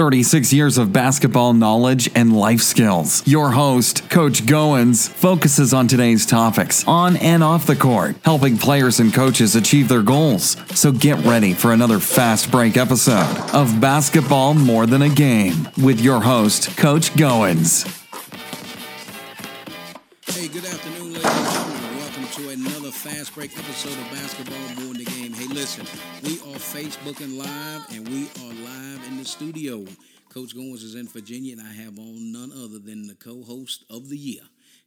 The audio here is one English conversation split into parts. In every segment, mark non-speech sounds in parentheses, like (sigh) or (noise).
36 years of basketball knowledge and life skills. Your host, Coach Goins, focuses on today's topics on and off the court, helping players and coaches achieve their goals. So get ready for another fast break episode of Basketball More Than a Game with your host, Coach Goins. Another fast break episode of Basketball More Than a Game. Hey, listen, we are Facebooking live and we are live in the studio. Coach Goins is in Virginia, and I have on none other than the co-host of the year,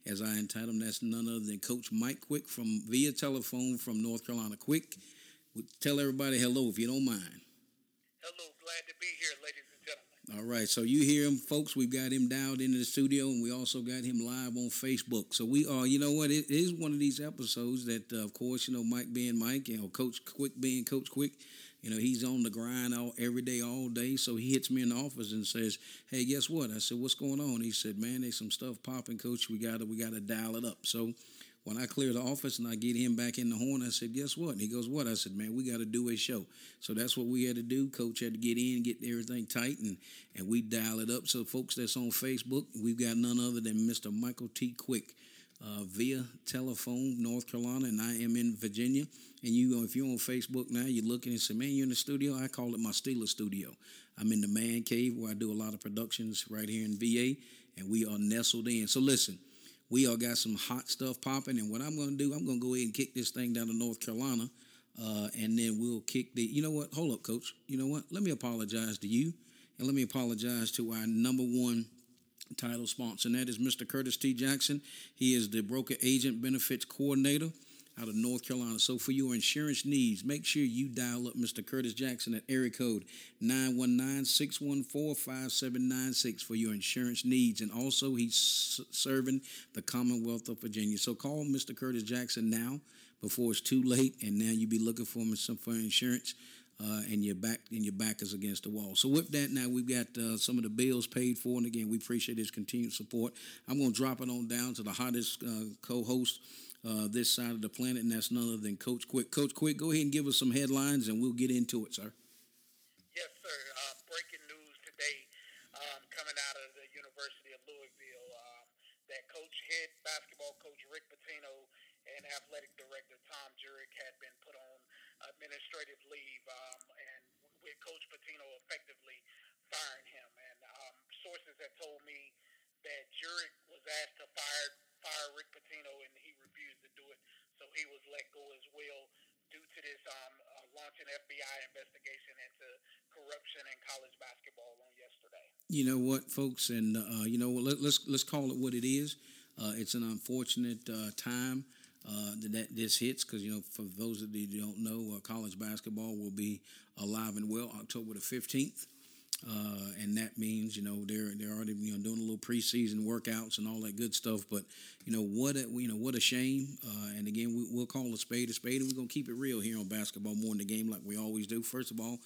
as I entitled him. That's none other than Coach Mike Quick from via telephone from North Carolina. Quick, tell everybody hello if you don't mind. Hello, glad to be here, ladies. All right, so you hear him, folks. We've got him dialed into the studio, and we also got him live on Facebook. So we are, you know what? It is one of these episodes that, uh, of course, you know, Mike being Mike, you know, Coach Quick being Coach Quick. You know, he's on the grind all every day, all day. So he hits me in the office and says, "Hey, guess what?" I said, "What's going on?" He said, "Man, there's some stuff popping, Coach. We gotta, we gotta dial it up." So when I clear the office and I get him back in the horn, I said, "Guess what?" And he goes, "What?" I said, "Man, we got to do a show." So that's what we had to do. Coach had to get in, get everything tight, and and we dial it up. So folks, that's on Facebook. We've got none other than Mr. Michael T. Quick. Uh, via telephone, North Carolina, and I am in Virginia. And you, if you're on Facebook now, you're looking and say, "Man, you're in the studio." I call it my Steeler studio. I'm in the man cave where I do a lot of productions right here in VA, and we are nestled in. So listen, we all got some hot stuff popping, and what I'm going to do, I'm going to go ahead and kick this thing down to North Carolina, uh, and then we'll kick the. You know what? Hold up, Coach. You know what? Let me apologize to you, and let me apologize to our number one title sponsor, and that is Mr. Curtis T. Jackson. He is the broker agent benefits coordinator out of North Carolina. So for your insurance needs, make sure you dial up Mr. Curtis Jackson at area code 919-614-5796 for your insurance needs. And also he's serving the Commonwealth of Virginia. So call Mr. Curtis Jackson now before it's too late and now you be looking for him some for insurance. Uh, and your back and your back is against the wall. So with that, now we've got uh, some of the bills paid for, and again, we appreciate his continued support. I'm going to drop it on down to the hottest uh, co-host uh, this side of the planet, and that's none other than Coach Quick. Coach Quick, go ahead and give us some headlines, and we'll get into it, sir. Yes, sir. Uh, breaking news today um, coming out of the University of Louisville um, that coach, head basketball coach Rick Pitino and athletic director Tom Jurich had been put on administrative leave, um, and with Coach Pitino effectively firing him. And um, sources have told me that Jurich was asked to fire fire Rick Pitino, and he refused to do it, so he was let go as well due to this um, uh, launching FBI investigation into corruption in college basketball on yesterday. You know what, folks, and uh, you know? Let, us let's call it what it is. Uh, it's an unfortunate uh, time uh, that this hits because you know for those of you who don't know, uh, college basketball will be alive and well October the fifteenth. Uh, and that means you know they're they're already you know doing a little preseason workouts and all that good stuff. But you know what a you know what a shame. Uh, and again, we, will call a spade a spade, and we're gonna keep it real here on basketball more in the game like we always do. First of all,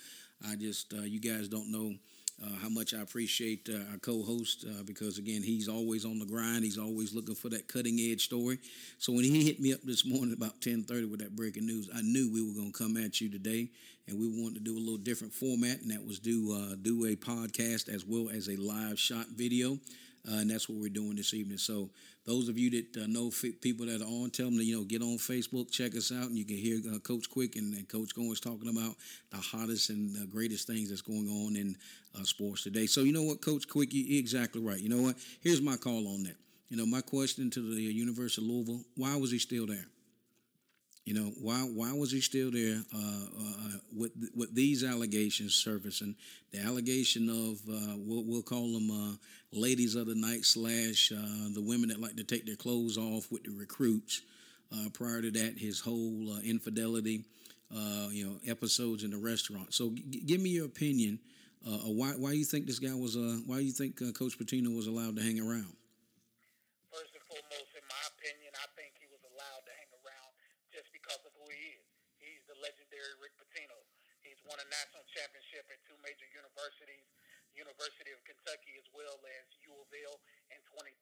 I just uh, you guys don't know. Uh, how much I appreciate uh, our co-host uh, because again he's always on the grind. He's always looking for that cutting edge story. So when he hit me up this morning about ten thirty with that breaking news, I knew we were going to come at you today, and we wanted to do a little different format, and that was do uh, do a podcast as well as a live shot video. Uh, and that's what we're doing this evening. So those of you that uh, know f- people that are on, tell them to you know get on Facebook, check us out, and you can hear uh, Coach Quick and, and Coach Goins talking about the hottest and uh, greatest things that's going on in uh, sports today. So you know what, Coach Quick, you're exactly right. You know what? Here's my call on that. You know, my question to the University of Louisville: Why was he still there? You know why? Why was he still there uh, uh, with with these allegations surfacing? The allegation of uh, we'll, we'll, call them uh, ladies of the night slash uh, the women that like to take their clothes off with the recruits. Uh, prior to that, his whole infidelity, you know, episodes in the restaurant. So, g- give me your opinion. why why you think this guy was? why you think Coach Pitino was allowed to hang around? First and foremost, in my opinion, I think he was allowed to hang around just because of who he is. He's the legendary Rick Pitino. He's won a national championship at two major universities, University of Kentucky as well as U of L in 2013.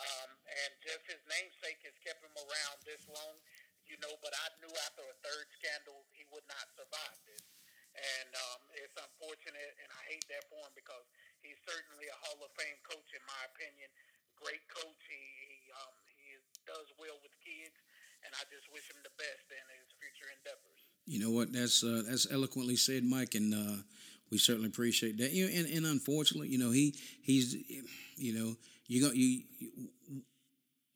Um, and just his namesake has kept him around this long, you know, but I knew after a third scandal he would not survive this. and um, it's unfortunate, and I hate that for him because he's certainly a Hall of Fame coach in my opinion. Great coach. He he, um, he does well with kids, and I just wish him the best in his. You know what? That's uh, that's eloquently said, Mike, and uh, we certainly appreciate that. You know, and, and unfortunately, you know, he he's you know you got you, you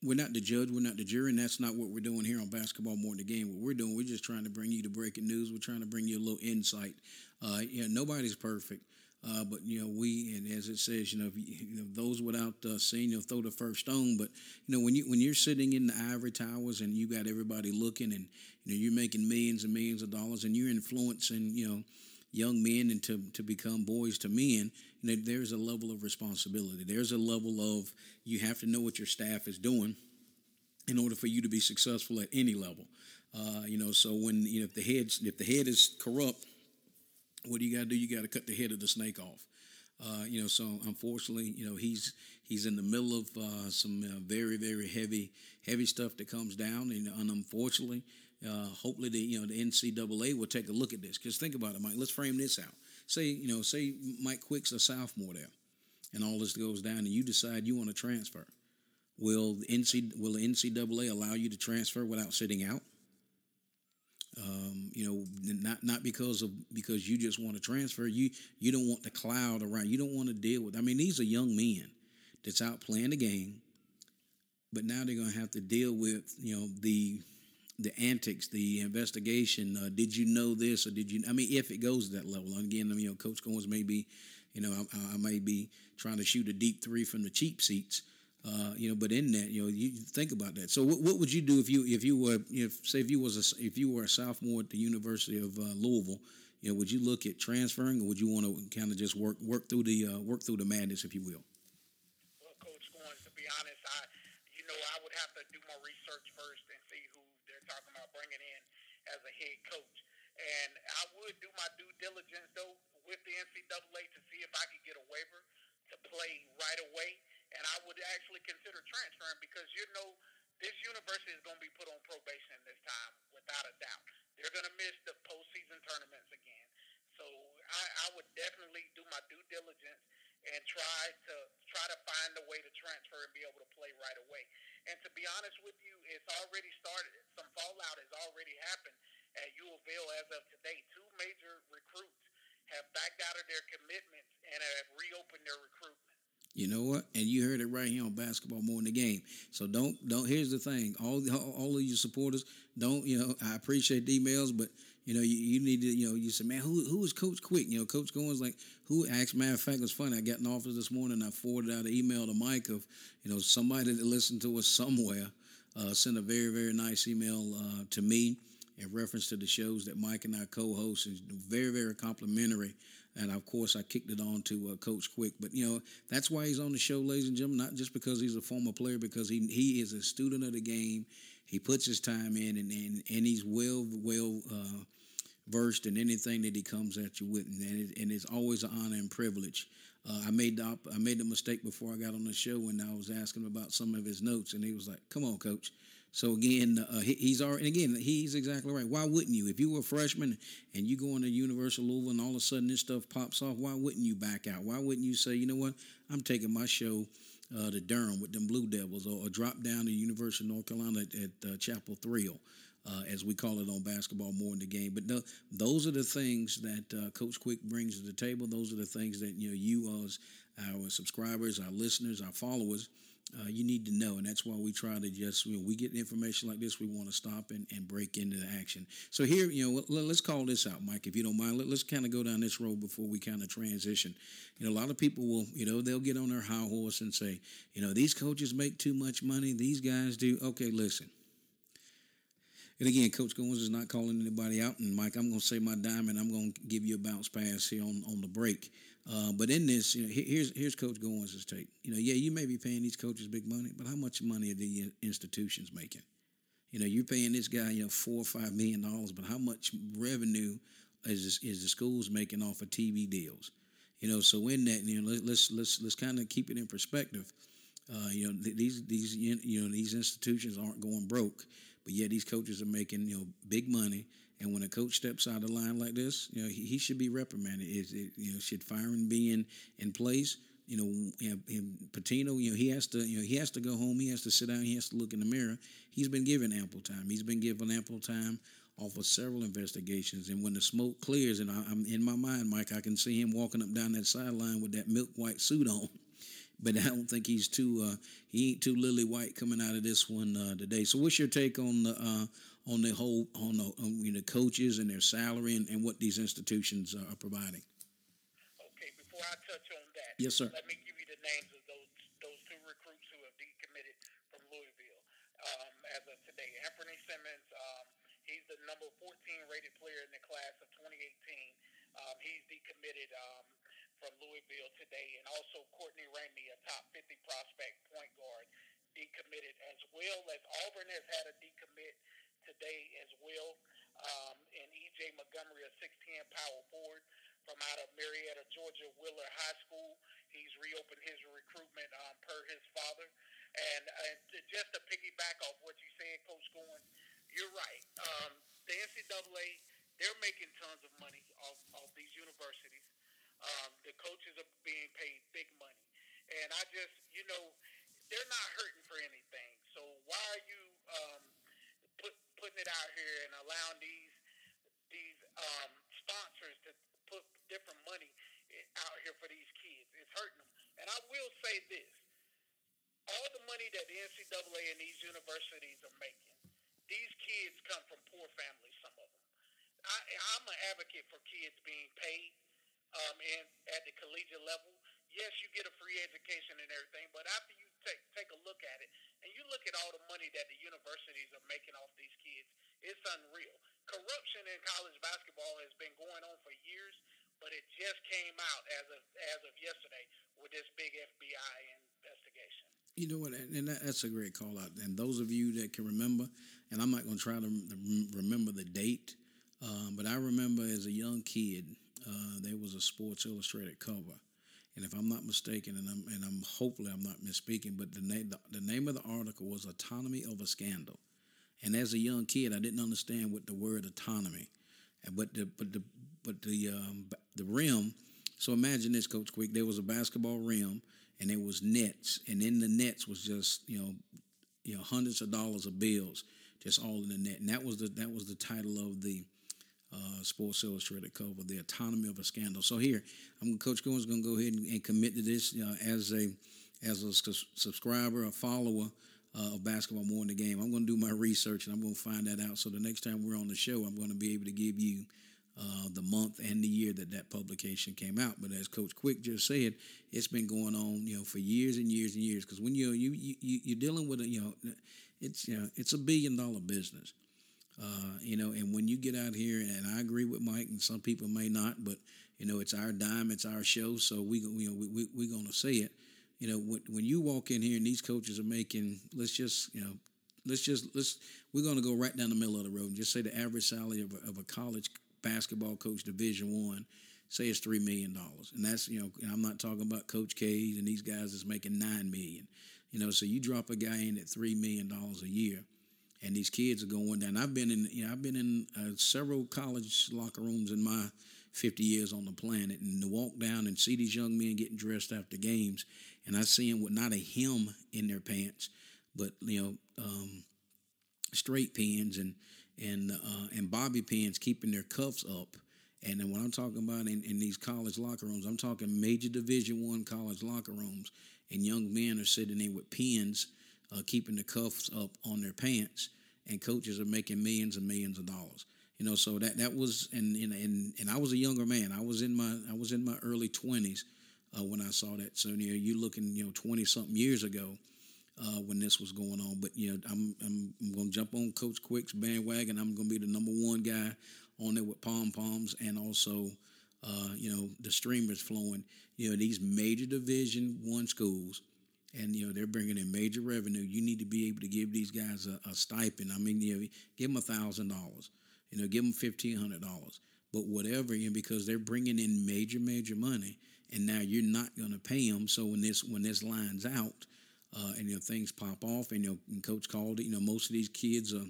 we're not the judge, we're not the jury, and that's not what we're doing here on Basketball More Than the Game. What we're doing, we're just trying to bring you the breaking news. We're trying to bring you a little insight. Uh, know, nobody's perfect, uh, but you know, we and as it says, you know, you, you know those without uh, seeing, you'll throw the first stone. But you know, when you when you're sitting in the ivory towers and you got everybody looking, and you know, you're making millions and millions of dollars, and you're influencing, you know young men and to, to become boys to men, you know, there's a level of responsibility. There's a level of you have to know what your staff is doing in order for you to be successful at any level. Uh, you know, so when you know if the head if the head is corrupt, what do you got to do? You got to cut the head of the snake off. Uh, you know, so unfortunately, you know he's he's in the middle of uh, some uh, very very heavy heavy stuff that comes down, and, and unfortunately, uh, hopefully the you know the NCAA will take a look at this. Because think about it, Mike. Let's frame this out. Say you know say Mike Quick's a sophomore there, and all this goes down, and you decide you want to transfer. Will the NC will the NCAA allow you to transfer without sitting out? Um, you know, not not because of because you just want to transfer. You you don't want the cloud around. You don't want to deal with. I mean, these are young men that's out playing the game, but now they're going to have to deal with you know the the antics, the investigation. Uh, did you know this or did you? I mean, if it goes to that level, and again, I mean, you know, Coach Goins may be, you know, I, I may be trying to shoot a deep three from the cheap seats. Uh, you know, but in that, you know, you think about that. So, what, what would you do if you if you were if say if you was a, if you were a sophomore at the University of uh, Louisville, you know, would you look at transferring, or would you want to kind of just work work through the uh, work through the madness, if you will? Well, Coach Goins, to be honest, I you know I would have to do my research first and see who they're talking about bringing in as a head coach, and I would do my due diligence though with the NCAA to see if I could get a waiver to play right away and I would actually consider transferring because you know this university is going to be put on probation this time, without a doubt. They're going to miss the postseason tournaments again. So I, I would definitely do my due diligence and try to try to find a way to transfer and be able to play right away. And to be honest with you, it's already started. Some fallout has already happened at U of L as of today. Two major recruits have backed out of their commitments and have reopened their recruitment. You know what? And you heard it right here on basketball more in the game. So don't don't. Here's the thing: all all of you supporters, don't you know? I appreciate the emails, but you know you, you need to you know you say, man, who who is Coach Quick? You know, Coach Goins like who? Actually, matter of fact, it's funny. I got in office this morning. I forwarded out an email to Mike of you know somebody that listened to us (laughs) somewhere uh, sent a very very nice email uh, to me in reference to the shows that Mike and I co-host. Is very very complimentary and of course I kicked it on to uh, Coach Quick. But you know that's why he's on the show, ladies and gentlemen. Not just because he's a former player, because he he is a student of the game. He puts his time in, and and, and he's well well. Uh, versed in anything that he comes at you with, and, it, and it's always an honor and privilege. Uh, I made the I made the mistake before I got on the show when I was asking about some of his notes, and he was like, "Come on, coach." So again, uh, he, he's already, again, he's exactly right. Why wouldn't you? If you were a freshman and you go into University of Louisville and all of a sudden this stuff pops off, why wouldn't you back out? Why wouldn't you say, you know what, I'm taking my show uh, to Durham with them Blue Devils or, or drop down to University of North Carolina at, at uh, Chapel Thrill? Uh, as we call it on basketball more in the game. But those are the things that uh, Coach Quick brings to the table. Those are the things that you know you as our subscribers, our listeners, our followers uh, you need to know. And that's why we try to just, you know, we get information like this, we want to stop and, and break into the action. So here, you know, let, us call this out, Mike, if you don't mind. Let, us kind of go down this road before we kind of transition. You know, a lot of people will, you know, they'll get on their high horse and say, you know, these coaches make too much money. These guys do. Okay, listen. And again, Coach Goins is not calling anybody out. And Mike, I'm going to say my dime, and I'm going to give you a bounce pass here on, on the break. Uh, but in this, you know, here's here's Coach Goins' take. You know, yeah, you may be paying these coaches big money, but how much money are the institutions making? You know, you're paying this guy, you know, four or five million dollars, but how much revenue is is the schools making off of TV deals? You know, so in that, you know, let, let's let's let's kind of keep it in perspective. Uh, you know, these these you know these institutions aren't going broke, but yet these coaches are making you know big money And when a coach steps out of the line like this, you know, he, he should be reprimanded. Is it, you know, should firing be in, in place? You know, and, and Pitino, you know, he has to, you know, he has to go home. He has to sit down. He has to look in the mirror. He's been given ample time. He's been given ample time off of several investigations. And when the smoke clears, and I, am in my mind, Mike, I can see him walking up down that sideline with that milk white suit on. (laughs) But I don't think he's too uh, he ain't too lily white coming out of this one uh, today. So, what's your take on the uh, on the whole on the on, you know, coaches and their salary and, and what these institutions are providing? Okay, before I touch on that, yes, sir. Let me give you the names of those those two recruits who have decommitted from Louisville um, as of today. Anthony Simmons. Um, He's the number 14 rated player in the class of 2018. Um, he's decommitted um, from Louisville today. And also Courtney Ramey, a top 50 prospect point guard, decommitted as well as Auburn has had a decommit today as well. Um, and E.J. Montgomery, a 6'10 power forward from out of Marietta, Georgia, Wheeler High School. He's reopened his recruitment um, per his father. And, and just to piggyback off what you said, Coach Goins, you're right. Um, the NCAA, they're making tons of money off, off these universities. Um, the coaches are being paid big money. And I just, you know, they're not hurting for anything. So why are you um, put, putting it out here and allowing these these um, sponsors to put different money out here for these kids? It's hurting them. And I will say this: all the money that the NCAA and these universities are making these kids come from poor families, some of them. I, I'm an advocate for kids being paid um, and at the collegiate level. Yes, you get a free education and everything, but after you take take a look at it and you look at all the money that the universities are making off these kids, it's unreal. Corruption in college basketball has been going on for years, but it just came out as of as of yesterday with this big FBI investigation. You know what? And that's a great call out. And those of you that can remember, and I'm not going to try to remember the date, um, but I remember as a young kid, uh, there was a Sports Illustrated cover. And if I'm not mistaken, and I'm and I'm hopefully I'm not misspeaking, but the name the, the name of the article was "Autonomy of a Scandal." And as a young kid, I didn't understand what the word autonomy, but the but the but the um, the rim. So imagine this, Coach Quick. There was a basketball rim and it was nets, and in the nets was just you know, you know hundreds of dollars of bills, just all in the net, and that was the that was the title of the uh, Sports Illustrated cover, the autonomy of a scandal. So here, I'm Coach Goins going to go ahead and, and, commit to this uh, as a as a subscriber, a follower. Uh, of basketball more in the game. I'm going to do my research and I'm going to find that out. So the next time we're on the show, I'm going to be able to give you uh, the month and the year that that publication came out. But as Coach Quick just said, it's been going on, you know, for years and years and years. Because when you you you you're dealing with a, you know, it's you know, it's a billion dollar business. Uh, you know, and when you get out here, and I agree with Mike, and some people may not, but you know, it's our dime, it's our show, so we you know we, we we're gonna say it. You know, when, when you walk in here and these coaches are making, let's just you know, let's just let's we're gonna go right down the middle of the road and just say the average salary of a, of a college basketball coach, Division One, say it's three million dollars, and that's you know, I'm not talking about Coach K and these guys that's making nine million. You know, so you drop a guy in at three million dollars a year, and these kids are going down. I've been in, you know, I've been in uh, several college locker rooms in my 50 years on the planet, and to walk down and see these young men getting dressed after games, and I see them with not a hem in their pants, but you know, um, straight pins and and uh, and bobby pins keeping their cuffs up. And then what I'm talking about in, in these college locker rooms, I'm talking major Division One college locker rooms, and young men are sitting there with pins, uh, keeping the cuffs up on their pants, and coaches are making millions and millions of dollars. You know, so that that was, and and and, and I was a younger man. I was in my I was in my early 20s uh, when I saw that. So you know, you looking you know 20 something years ago uh, when this was going on. But you know, I'm I'm, I'm going to jump on Coach Quick's bandwagon. I'm going to be the number one guy on there with pom poms and also. Uh, you know the streamers flowing. You know these major Division One schools, and you know they're bringing in major revenue. You need to be able to give these guys a, a stipend. I mean, you know, give them a thousand dollars. You know, give them fifteen hundred dollars. But whatever, you know, because they're bringing in major, major money, and now you're not going to pay them. So when this when this lines out, uh, and you know things pop off. And you know, and coach called it. You know, most of these kids are,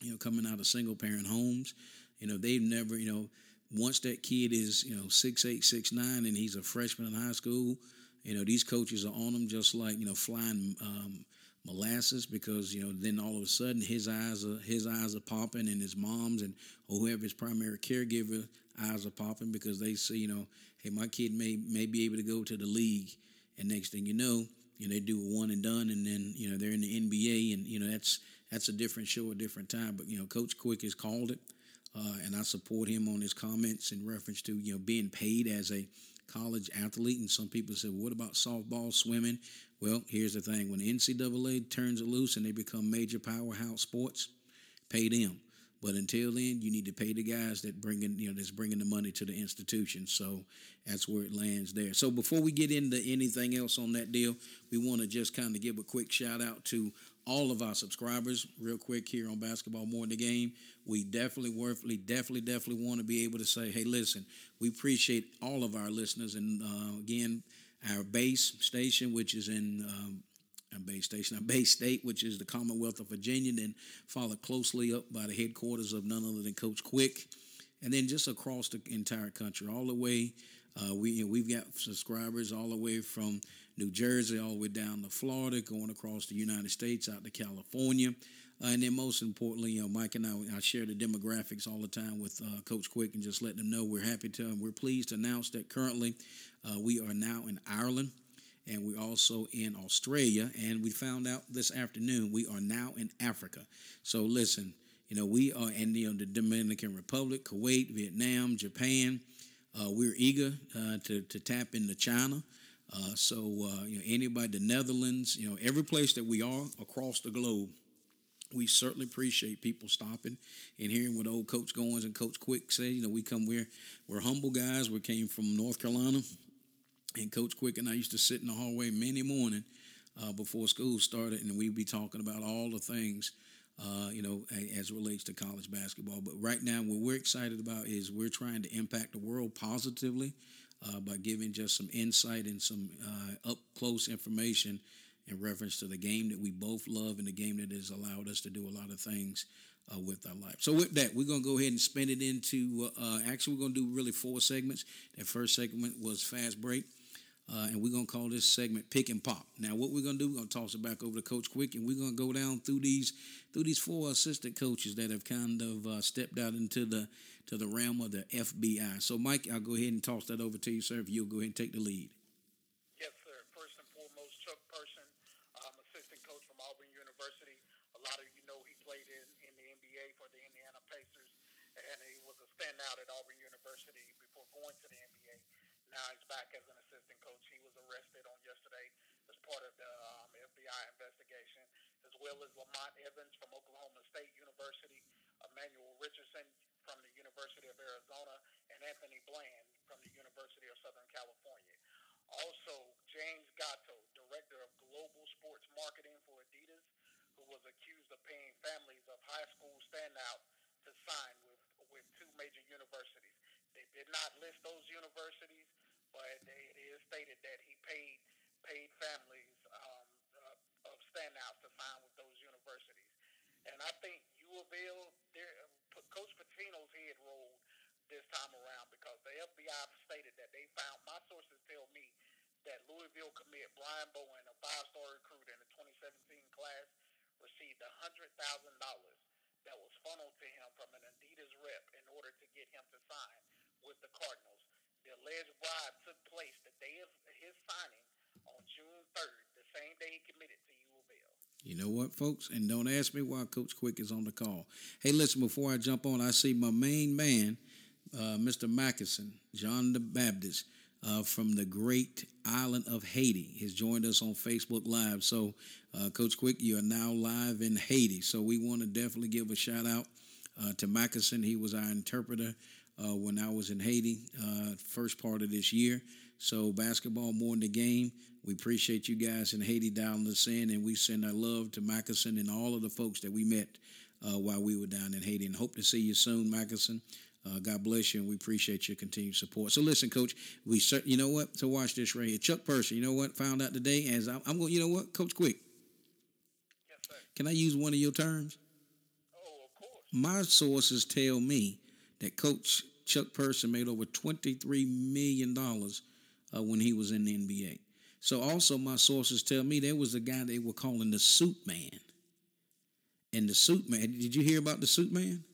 you know, coming out of single parent homes. You know, they've never, you know, once that kid is, you know, six eight, six nine, and he's a freshman in high school, you know, these coaches are on him just like you know flying um, molasses because you know then all of a sudden his eyes are his eyes are popping and his mom's and or whoever his primary caregiver eyes are popping because they see you know hey my kid may may be able to go to the league and next thing you know you know they do a one and done and then you know they're in the NBA and you know that's that's a different show a different time but you know Coach Quick has called it uh, and I support him on his comments in reference to you know being paid as a college athlete. And some people well, what about softball, swimming? Well, here's the thing: when the NCAA turns it loose and they become major powerhouse sports, pay them. But until then, you need to pay the guys that bring in, you know, that's bringing the money to the institution. So that's where it lands there. So before we get into anything else on that deal, we want to just kind of give a quick shout out to all of our subscribers real quick here on Basketball More in the Game. We definitely, worthily, definitely, definitely want to be able to say, hey, listen, we appreciate all of our listeners. And uh, again, our base station, which is in um, our base station, our base state, which is the Commonwealth of Virginia, then followed closely up by the headquarters of none other than Coach Quick. And then just across the entire country, all the way uh, we you know, we've got subscribers all the way from New Jersey all the way down to Florida, going across the United States out to California, uh, and then most importantly, you know, Mike and I, I share the demographics all the time with uh, Coach Quick and just let them know we're happy to and we're pleased to announce that currently uh, we are now in Ireland and we're also in Australia. And we found out this afternoon we are now in Africa. So listen, you know, we are in you know, the Dominican Republic, Kuwait, Vietnam, Japan. Uh, we're eager uh, to, to tap into China. Uh, so, uh, you know, anybody, the Netherlands, you know, every place that we are across the globe, we certainly appreciate people stopping and hearing what old Coach Goins and Coach Quick say. You know, we come, we're, we're humble guys. We came from North Carolina, and Coach Quick and I used to sit in the hallway many morning uh, before school started, and we'd be talking about all the things – uh, you know, as relates to college basketball. But right now, what we're excited about is we're trying to impact the world positively uh, by giving just some insight and some uh, up close information in reference to the game that we both love and the game that has allowed us to do a lot of things uh, with our life. So with that, we're gonna go ahead and spin it into. Uh, actually, we're gonna do really four segments. That first segment was fast break. Uh, and we're gonna call this segment "Pick and Pop." Now, what we're gonna do? We're gonna toss it back over to Coach Quick, and we're gonna go down through these through these four assistant coaches that have kind of uh, stepped out into the to the realm of the FBI. So, Mike, I'll go ahead and toss that over to you, sir. If you'll go ahead and take the lead. Yes, sir. First and foremost, Chuck Person, um, assistant coach from Auburn University. A lot of you know he played in, in the NBA for the Indiana Pacers, and he was a standout at Auburn University before going to the NBA. Now he's back as an assistant coach. He was arrested on yesterday as part of the um, FBI investigation, as well as Lamont Evans from Oklahoma State University, Emmanuel Richardson from the University of Arizona, and Anthony Bland from the University of Southern California. Also, James Gatto, Director of Global Sports Marketing for Adidas, who was accused of paying families of high school standout to sign with, with two major universities. They did not list those universities, but it is stated that he paid paid families um, uh, of standouts to sign with those universities. And I think U of L, Coach Pitino's head rolled this time around because the FBI stated that they found, my sources tell me that Louisville commit Brian Bowen, a five-star recruit in the 2017 class, received $100,000 that was funneled to him from an Adidas rep in order to get him to sign with the Cardinals. The alleged took place the day of his signing on June 3rd, the same day he committed to U of L. You know what, folks? And don't ask me why Coach Quick is on the call. Hey, listen, before I jump on, I see my main man, uh, Mr. Mackinson, John the Baptist. Uh, from the great island of Haiti has joined us on Facebook Live. So, uh, Coach Quick, you are now live in Haiti. So, we want to definitely give a shout out uh, to Mackinson. He was our interpreter uh, when I was in Haiti, uh, first part of this year. So basketball more in the game. We appreciate you guys in Haiti down us in, and we send our love to Mackinson and all of the folks that we met uh, while we were down in Haiti. And hope to see you soon, Mackinson. Uh, God bless you, and we appreciate your continued support. So, listen, Coach, we you know what? To watch this right here, Chuck Person. You know what? Found out today, as I'm, I'm going. You know what, Coach Quick? Yes. Can I use one of your terms? Oh, of course. My sources tell me that Coach Chuck Person made over $23 million uh, when he was in the NBA. So also my sources tell me there was a guy they were calling the suit man. And the suit man, did you hear about the suit man?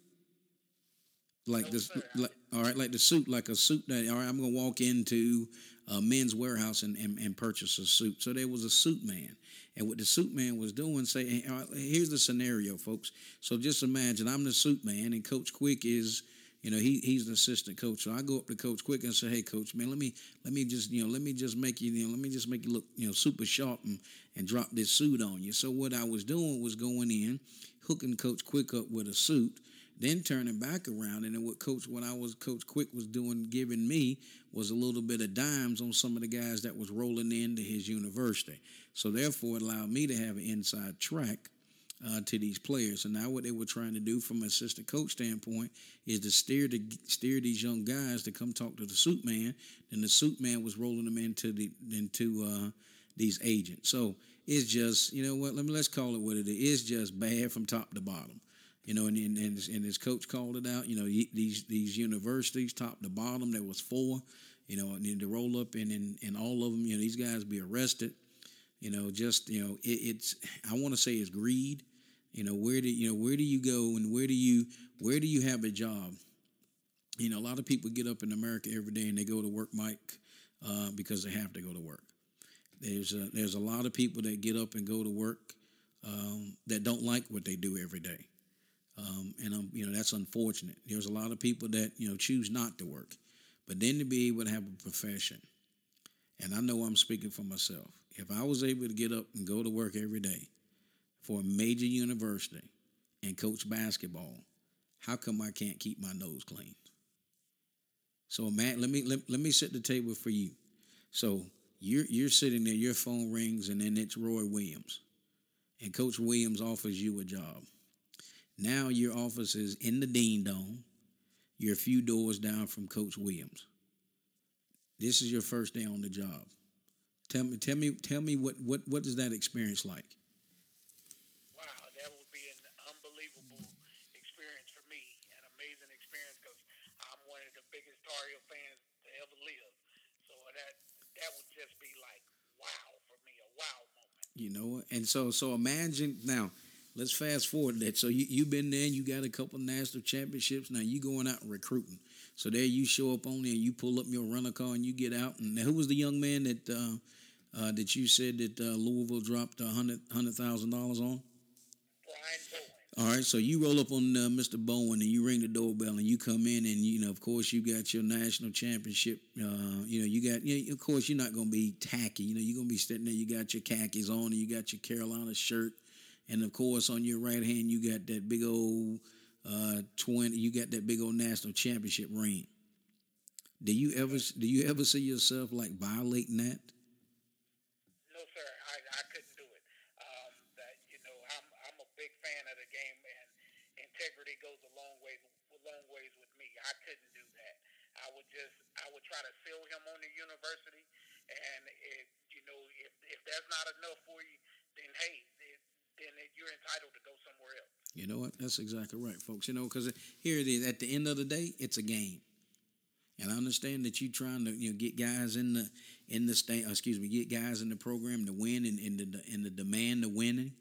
Like No, this, like, all right, like the suit, like a suit that, all right, I'm gonna walk into a Men's Wearhouse and, and, and purchase a suit. So there was a suit man. And what the suit man was doing, say, right, here's the scenario, folks. So just imagine I'm the suit man and Coach Quick is, you know, he he's an assistant coach. So I go up to Coach Quick and say, hey, Coach, man, let me let me just, you know, let me just make you, you know, let me just make you look, you know, super sharp and, and drop this suit on you. So what I was doing was going in, hooking Coach Quick up with a suit, then turning back around, and then what Coach, what I was Coach Quick was doing, giving me was a little bit of dimes on some of the guys that was rolling into his university. So therefore, it allowed me to have an inside track uh, to these players. And now what they were trying to do from an assistant coach standpoint is to steer the steer these young guys to come talk to the suit man. Then the suit man was rolling them into the into uh, these agents. So it's just you know what? Let me let's call it what it is. It's just bad from top to bottom. You know, and and, and, his, and his coach called it out. You know, these these universities, top to bottom, there was four. You know, and then to roll up and and, and all of them, you know, these guys be arrested. You know, just you know, it, it's I want to say it's greed. You know, where do you know where do you go and where do you where do you have a job? You know, a lot of people get up in America every day and they go to work, Mike, uh, because they have to go to work. There's a, there's a lot of people that get up and go to work um, that don't like what they do every day, um, and um, you know that's unfortunate. There's a lot of people that you know choose not to work, but then to be able to have a profession, and I know I'm speaking for myself. If I was able to get up and go to work every day for a major university and coach basketball, how come I can't keep my nose clean? So Matt, let me let, let me set the table for you. So you're you're sitting there, your phone rings, and then it's Roy Williams. And Coach Williams offers you a job. Now your office is in the Dean Dome. You're a few doors down from Coach Williams. This is your first day on the job. Tell me, tell me, tell me what what what is that experience like? Wow, that would be an unbelievable experience for me, an amazing experience because I'm one of the biggest Heel fans to ever live. So that that would just be like wow for me, a wow moment. You know, and so so imagine now. Let's fast forward that. So you you've been there, you got a couple national championships. Now you going out and recruiting. So there you show up on there, and you pull up your rental car, and you get out. And who was the young man that uh, uh, that you said that uh, Louisville dropped a hundred hundred thousand dollars on? Brian Bowen. All right, so you roll up on uh, Mr. Bowen and you ring the doorbell and you come in and you know, of course, you got your national championship. Uh, you know, you got, you know, of course, you're not going to be tacky. You know, you're going to be sitting there. You got your khakis on and you got your Carolina shirt, and of course, on your right hand, you got that big old uh, twenty. You got that big old national championship ring. Do you ever, do you ever see yourself like violating that? No, sir, I, I couldn't do it. Um, that you know, I'm I'm a big fan of the game, and integrity goes a long way, long ways with me. I couldn't do that. I would just, I would try to seal him on the university, and if you know, if if that's not enough for you, then hey, then, then you're entitled to go somewhere else. You know what? That's exactly right, folks. You know, because here it is. At the end of the day, it's a game, and I understand that you're trying to you know get guys in the in the state. Excuse me, get guys in the program to win and in the in the demand of winning.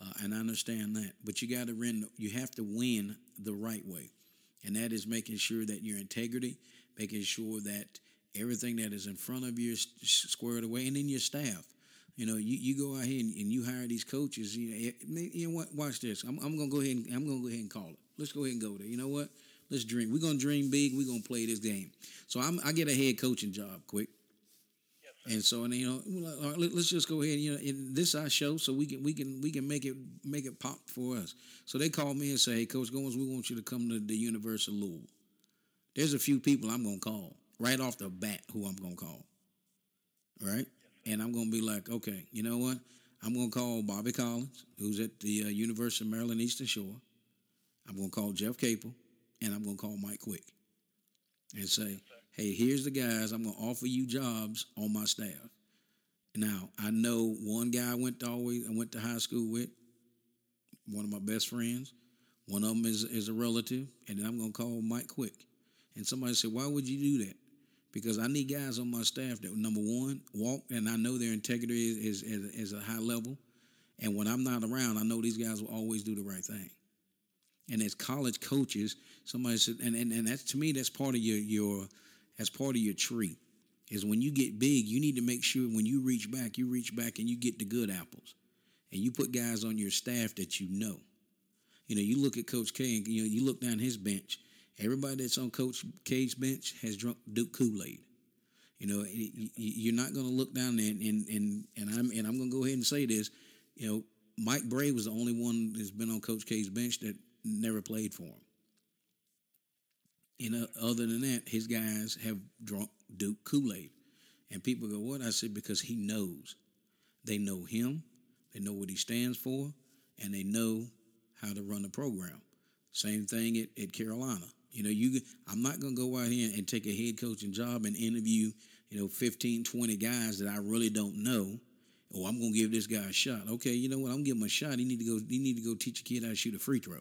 Uh, and I understand that, but you got to win. You have to win the right way, and that is making sure that your integrity, making sure that everything that is in front of you is squared away, and then your staff. You know, you, you go out here and, and you hire these coaches. You know, eh, you know what? Watch this. I'm, I'm gonna go ahead and I'm gonna go ahead and call it. Let's go ahead and go there. You know what? Let's dream. We're gonna dream big. We're gonna play this game. So I'm, I get a head coaching job quick. Yes. And so, and you know, well, all right, let- let's just go ahead. You know, in this our show, so we can we can we can make it make it pop for us. So they call me and say, "Hey, Coach Goins, we want you to come to the University of Louisville." There's a few people I'm gonna call right off the bat who I'm gonna call. Right, and I'm gonna be like, okay, you know what? I'm gonna call Bobby Collins, who's at the uh, University of Maryland Eastern Shore. I'm gonna call Jeff Capel, and I'm gonna call Mike Quick, and say, hey, here's the guys. I'm gonna offer you jobs on my staff. Now I know one guy I went to always I went to high school with, one of my best friends. One of them is, is a relative, and then I'm going to call Mike Quick. And somebody said, Why would you do that? Because I need guys on my staff that, number one, walk, and I know their integrity is, is, is, is a high level. And when I'm not around, I know these guys will always do the right thing. And as college coaches, somebody said, and, and, and that's to me, that's part of your your that's part of your tree. Is when you get big, you need to make sure when you reach back, you reach back and you get the good apples. And you put guys on your staff that you know. You know, you look at Coach K and you know, you look down his bench. Everybody that's on Coach K's bench has drunk Duke Kool-Aid. You know, you're not going to look down there and, and and and I'm and I'm going to go ahead and say this. You know, Mike Brey was the only one that's been on Coach K's bench that never played for him. You uh, know, other than that, his guys have drunk Duke Kool Aid. And people go, What? I said, Because he knows. They know him, they know what he stands for, and they know how to run the program. Same thing at, at Carolina. You know, you I'm not going to go out here and take a head coaching job and interview, you know, 15, 20 guys that I really don't know. Oh, I'm going to give this guy a shot. Okay, you know what? I'm give him a shot. He need to go. He need to go teach a kid how to shoot a free throw.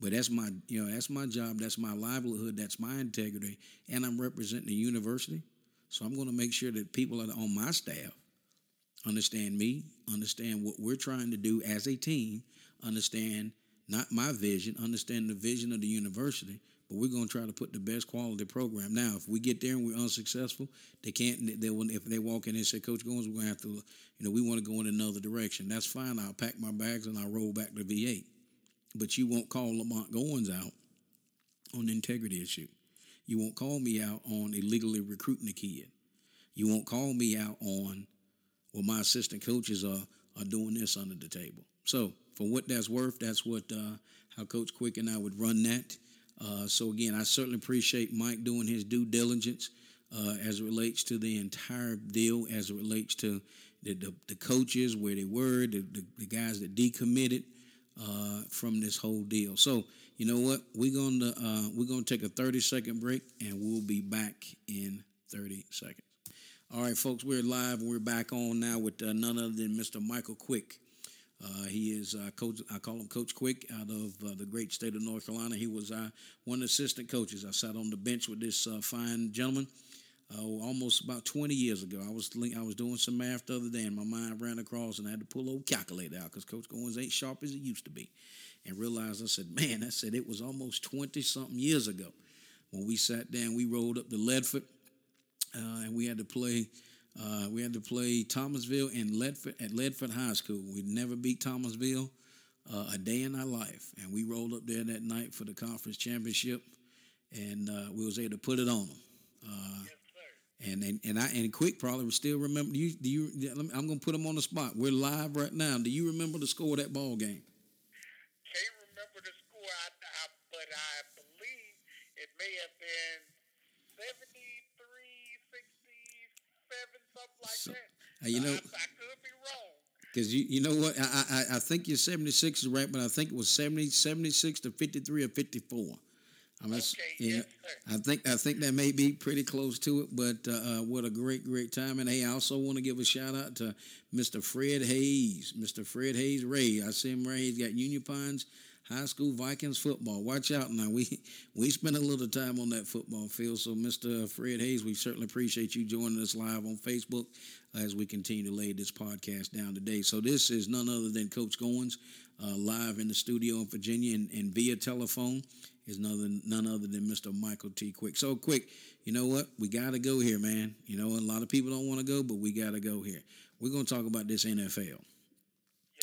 But that's my, you know, that's my job. That's my livelihood. That's my integrity, and I'm representing the university. So I'm going to make sure that people on my staff understand me, understand what we're trying to do as a team, understand not my vision, understand the vision of the university. But we're going to try to put the best quality program. Now, if we get there and we're unsuccessful, they can't. They will. If they walk in and say, "Coach Goins, we're going to have to," you know, we want to go in another direction. That's fine. I'll pack my bags and I'll roll back to VA but you won't call Lamont Goins out on the integrity issue. You won't call me out on illegally recruiting a kid. You won't call me out on, well, my assistant coaches are, are doing this under the table. So, for what that's worth, that's what uh, how Coach Quick and I would run that. Uh, so again, I certainly appreciate Mike doing his due diligence uh, as it relates to the entire deal, as it relates to the, the, the coaches, where they were, the, the, the guys that decommitted, uh, from this whole deal. So you know what? We're gonna uh, we're gonna take a 30 second break, and we'll be back in 30 seconds. All right, folks, we're live. We're back on now with uh, none other than Mr. Michael Quick. Uh, he is uh, coach. I call him Coach Quick out of uh, the great state of North Carolina. He was uh, one of the assistant coaches. I sat on the bench with this uh, fine gentleman uh, almost about 20 years ago. I was I was doing some math the other day, and my mind ran across, and I had to pull old calculator out because Coach Goins ain't sharp as he used to be, and realized I said, man, I said it was almost 20 something years ago when we sat down. We rolled up to Ledford, uh, and we had to play. Uh, we had to play Thomasville and Ledford at Ledford High School. We'd never beat Thomasville uh, a day in our life, and we rolled up there that night for the conference championship, and uh, we was able to put it on them. Uh, and and, and I and Quick probably still remember. Do you do you? I'm gonna put him on the spot. We're live right now. Do you remember the score of that ball game? Can't remember the score, I, I, but I believe it may have been you know, I, I could be wrong. Because you, you know what? I, I I think your 76 is right, but I think it was 70, 76 to 53 or 54. I mean, okay, yeah, yes, I think I think that may be pretty close to it, but uh, uh, what a great, great time! And hey, I also want to give a shout out to Mr. Fred Hayes, Mr. Fred Hayes Ray. I see him right. He's got Union Pines High School Vikings football. Watch out now. We we spent a little time on that football field. So, Mr. Fred Hayes, we certainly appreciate you joining us live on Facebook as we continue to lay this podcast down today. So, this is none other than Coach Goins uh, live in the studio in Virginia and, and via telephone is none, none other than Mr. Michael T. Quick. So quick, you know what? We got to go here, man. You know, a lot of people don't want to go, but we got to go here. We're going to talk about this NFL.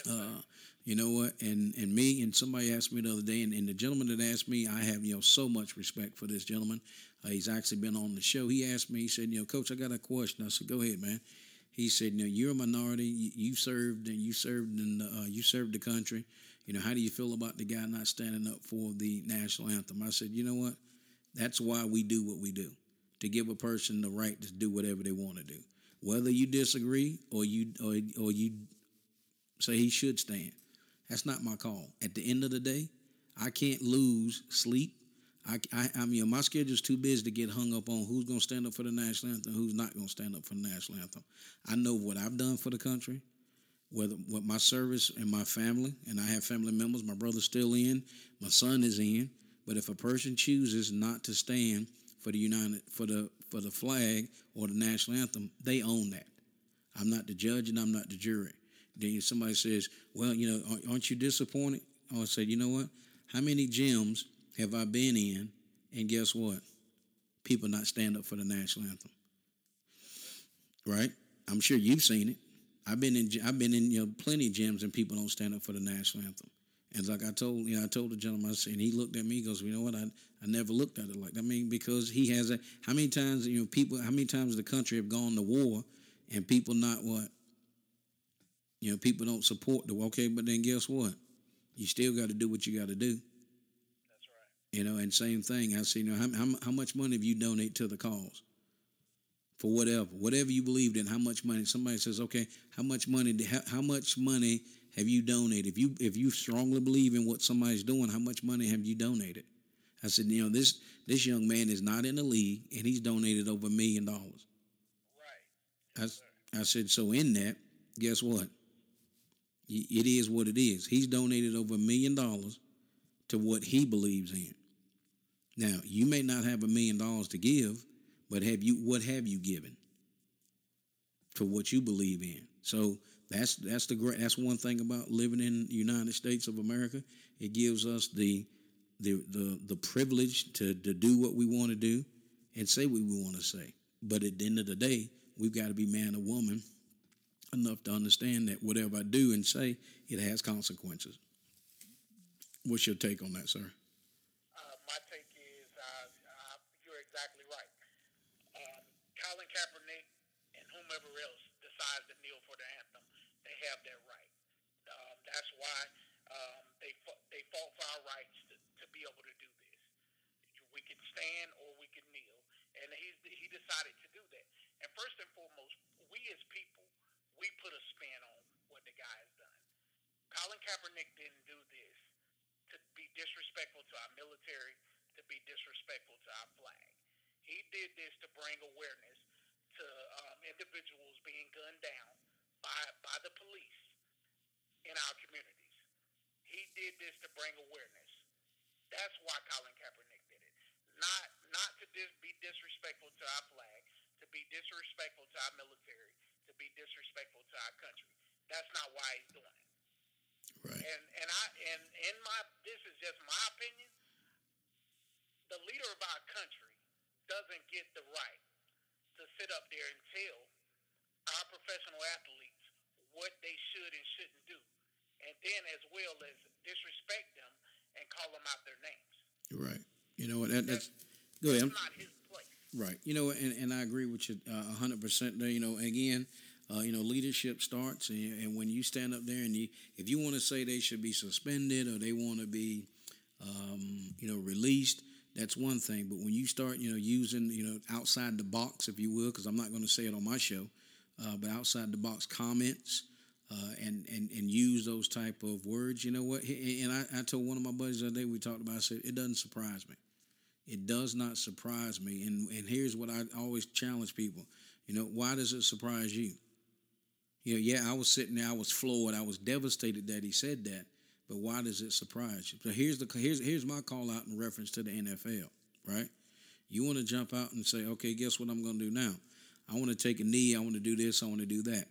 Yes, uh, you know what? And and me and somebody asked me the other day, and, and the gentleman that asked me, I have you know so much respect for this gentleman. Uh, he's actually been on the show. He asked me, he said, you know, Coach, I got a question. I said, go ahead, man. He said, you know, you're a minority. You, you served and you served in the, uh, you served the country you know, how do you feel about the guy not standing up for the national anthem? I said, you know what? That's why we do what we do to give a person the right to do whatever they want to do. Whether you disagree or you or, or you say he should stand, that's not my call. At the end of the day, I can't lose sleep. I, I, I mean, my schedule's too busy to get hung up on who's going to stand up for the national anthem, who's not going to stand up for the national anthem. I know what I've done for the country whether what my service and my family, and I have family members. My brother's still in, my son is in. But if a person chooses not to stand for the United for the for the flag or the national anthem, they own that. I'm not the judge and I'm not the jury. Then somebody says, "Well, you know, aren't you disappointed?" I say, "You know what? How many gyms have I been in, and guess what? People not stand up for the national anthem, right? I'm sure you've seen it. I've been in I've been in you know plenty of gyms and people don't stand up for the national anthem. And like I told you know I told the gentleman I said, and he looked at me he goes you know what I I never looked at it like that. I mean because he has a how many times you know people how many times the country have gone to war and people not what you know people don't support the okay but then guess what you still got to do what you got to do. That's right. You know and same thing I see you know how, how how much money have you donate to the cause? for whatever, whatever you believed in. How much money? Somebody says, okay, how much money? How, how much money have you donated? If you if you strongly believe in what somebody's doing, how much money have you donated? I said, you know, this this young man is not in the league, and he's donated over a million dollars. Right. Yes, I, I said, so in that, guess what? It is what it is. He's donated over a million dollars to what he believes in. Now, you may not have a million dollars to give, but have you what have you given for what you believe in? So that's that's the great that's one thing about living in the United States of America. It gives us the the the, the privilege to, to do what we want to do and say what we want to say. But at the end of the day, we've got to be man or woman enough to understand that whatever I do and say, it has consequences. What's your take on that, sir? Uh, my take is uh, uh, you're exactly right. Um, Colin Kaepernick and whomever else decides to kneel for the anthem, they have that right. Um, that's why um, they they fought for our rights to, to be able to do this. We can stand or we can kneel, and he he decided to do that. And first and foremost, we as people, we put a spin on what the guy has done. Colin Kaepernick didn't do this to be disrespectful to our military, to be disrespectful to our flag. He did this to bring awareness to um, individuals being gunned down by by the police in our communities. He did this to bring awareness. That's why Colin Kaepernick did it. Not not to dis- be disrespectful to our flag, to be disrespectful to our military, be disrespectful to our country. That's not why he's doing it. Right. And and I and in my this is just my opinion. The leader of our country doesn't get the right to sit up there and tell our professional athletes what they should and shouldn't do, and then as well as disrespect them and call them out their names. Right. You know what? That, that's go ahead. It's not his place. Right. You know, and, and I agree with you uh, a hundred percent. There. You know, again, uh, you know, leadership starts, and, and when you stand up there and you, if you want to say they should be suspended or they want to be, um, you know, released, that's one thing. But when you start, you know, using, you know, outside the box, if you will, because I'm not going to say it on my show, uh, but outside the box comments. Uh, and, and and use those type of words. You know what? And I, I told one of my buddies the other day we talked about. I said it doesn't surprise me. It does not surprise me. And and here's what I always challenge people. You know, why does it surprise you? You know, yeah, I was sitting there, I was floored, I was devastated that he said that. But why does it surprise you? So here's the here's here's my call out in reference to the NFL, right? You want to jump out and say, okay, guess what I'm going to do now? I want to take a knee. I want to do this. I want to do that.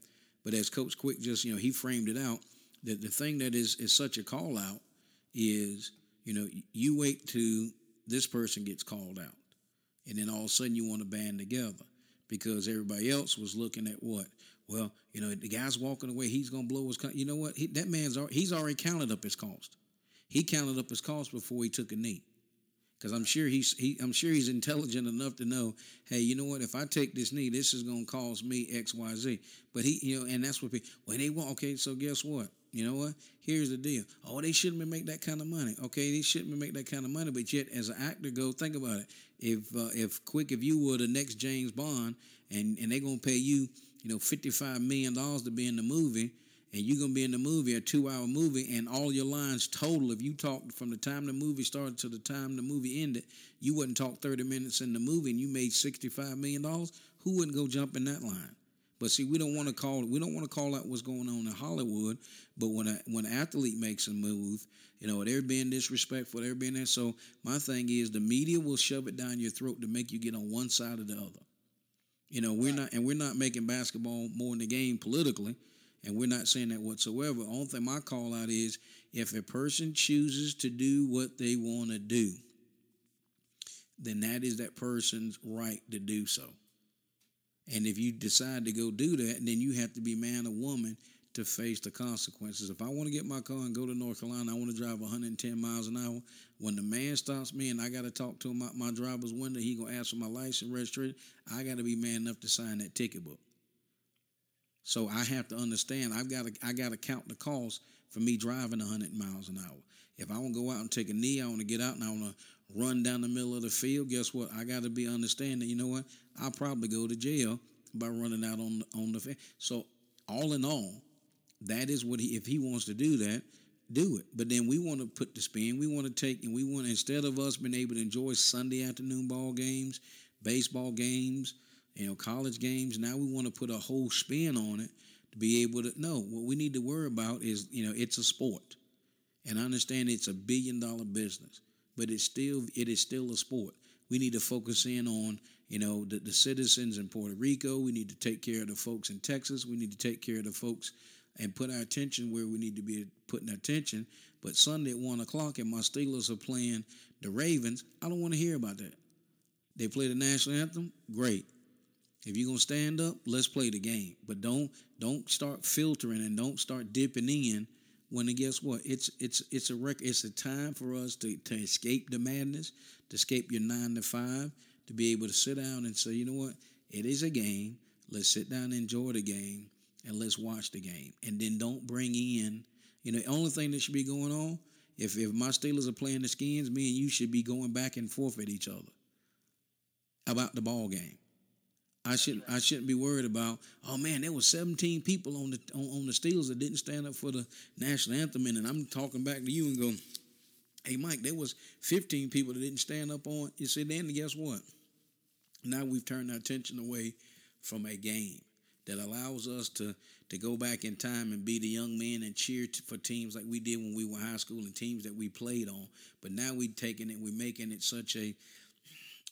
But as Coach Quick just, you know, he framed it out that the thing that is is such a call out is, you know, you wait till this person gets called out, and then all of a sudden you want to band together because everybody else was looking at what. Well, you know, the guy's walking away. He's gonna blow his. You know what? He, that man's he's already counted up his cost. He counted up his cost before he took a knee because I'm sure he's he, I'm sure he's intelligent enough to know, hey, you know what? If I take this knee, this is going to cost me X, Y, Z. But he, you know, and that's what people. when they want. Okay, so guess what? You know what? Here's the deal. Oh, they shouldn't be make that kind of money. Okay, they shouldn't be make that kind of money. But yet, as an actor, go think about it. If uh, if quick, if you were the next James Bond, and and they're gonna pay you, you know, fifty five million dollars to be in the movie and you're gonna be in the movie, a two-hour movie, and all your lines total. If you talked from the time the movie started to the time the movie ended, you wouldn't talk 30 minutes in the movie, and you made 65 million dollars. Who wouldn't go jump in that line? But see, we don't want to call we don't want to call out what's going on in Hollywood. But when a when an athlete makes a move, you know they're being disrespectful, they're being there. So my thing is, the media will shove it down your throat to make you get on one side or the other. You know, we're not and we're not making basketball more in the game politically, and we're not saying that whatsoever. Only thing my call out is if a person chooses to do what they want to do, then that is that person's right to do so. And if you decide to go do that, then you have to be man or woman to face the consequences. If I want to get my car and go to North Carolina, I want to drive 110 miles an hour. When the man stops me and I got to talk to him out my driver's window, he gonna ask for my license registration. I got to be man enough to sign that ticket book. So I have to understand. I've got to I got to count the cost for me driving 100 miles an hour. If I want to go out and take a knee, I want to get out and I want to run down the middle of the field. Guess what? I got to be understanding. You know what? I'll probably go to jail by running out on on the. Field. So all in all, that is what he. If he wants to do that, do it. But then we want to put the spin. We want to take and we want instead of us being able to enjoy Sunday afternoon ball games, baseball games, you know, college games. Now we want to put a whole spin on it to be able to. No, what we need to worry about is you know it's a sport, and I understand it's a billion dollar business, but it's still it is still a sport. We need to focus in on you know the, the citizens in Puerto Rico. We need to take care of the folks in Texas. We need to take care of the folks and put our attention where we need to be putting attention. But Sunday at one o'clock, and my Steelers are playing the Ravens. I don't want to hear about that. They play the national anthem. Great. If you're gonna stand up, let's play the game. But don't don't start filtering and don't start dipping in when guess what? It's it's it's a rec- it's a time for us to, to escape the madness, to escape your nine to five, to be able to sit down and say, you know what? It is a game. Let's sit down and enjoy the game and let's watch the game. And then don't bring in, you know, the only thing that should be going on, if if my Steelers are playing the skins, me and you should be going back and forth at each other about the ball game. I shouldn't I shouldn't be worried about, oh man, there was 17 people on the on, on the Steelers that didn't stand up for the national anthem and I'm talking back to you and go, hey Mike, there was 15 people that didn't stand up on you see then guess what? Now we've turned our attention away from a game that allows us to to go back in time and be the young men and cheer for teams like we did when we were high school and teams that we played on. But now we're taking it, we're making it such a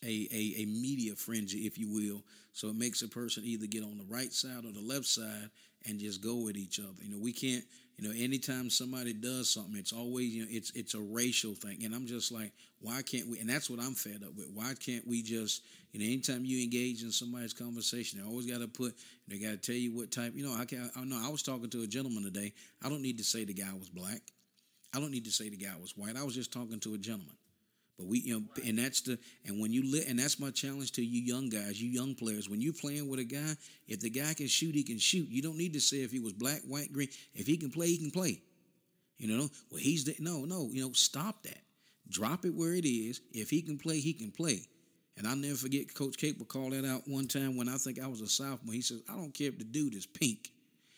a, a, a media frenzy, if you will. So it makes a person either get on the right side or the left side and just go at each other. You know, we can't, you know, anytime somebody does something, it's always, you know, it's it's a racial thing. And I'm just like, why can't we and that's what I'm fed up with. Why can't we just, you know, anytime you engage in somebody's conversation, they always gotta put they gotta tell you what type, you know, I can I know I was talking to a gentleman today. I don't need to say the guy was black. I don't need to say the guy was white. I was just talking to a gentleman. But we, you know, and that's the and when you li- and that's my challenge to you young guys, you young players. When you're playing with a guy, if the guy can shoot, he can shoot. You don't need to say if he was black, white, green. If he can play, he can play. You know, well he's the, no, no. You know, stop that. Drop it where it is. If he can play, he can play. And I'll never forget Coach Cape would call that out one time when I think I was a sophomore. He says, I don't care if the dude is pink.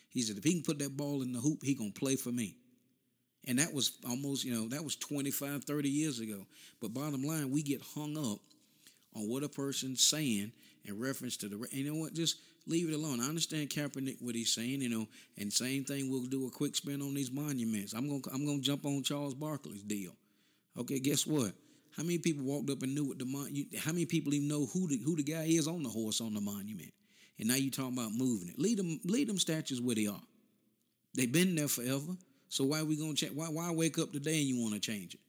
He said, if he can put that ball in the hoop, he gonna play for me. And that was almost, you know, that was 25, 30 years ago. But bottom line, we get hung up on what a person's saying in reference to the, and you know what, just leave it alone. I understand Kaepernick what he's saying, you know, and same thing. We'll do a quick spin on these monuments. I'm gonna I'm gonna jump on Charles Barkley's deal. Okay, guess what? How many people walked up and knew what the mon? How many people even know who the who the guy is on the horse on the monument? And now you talking about moving it. Leave them leave them statues where they are. They've been there forever. So why we gonna change? Why why wake up today and you want to change it?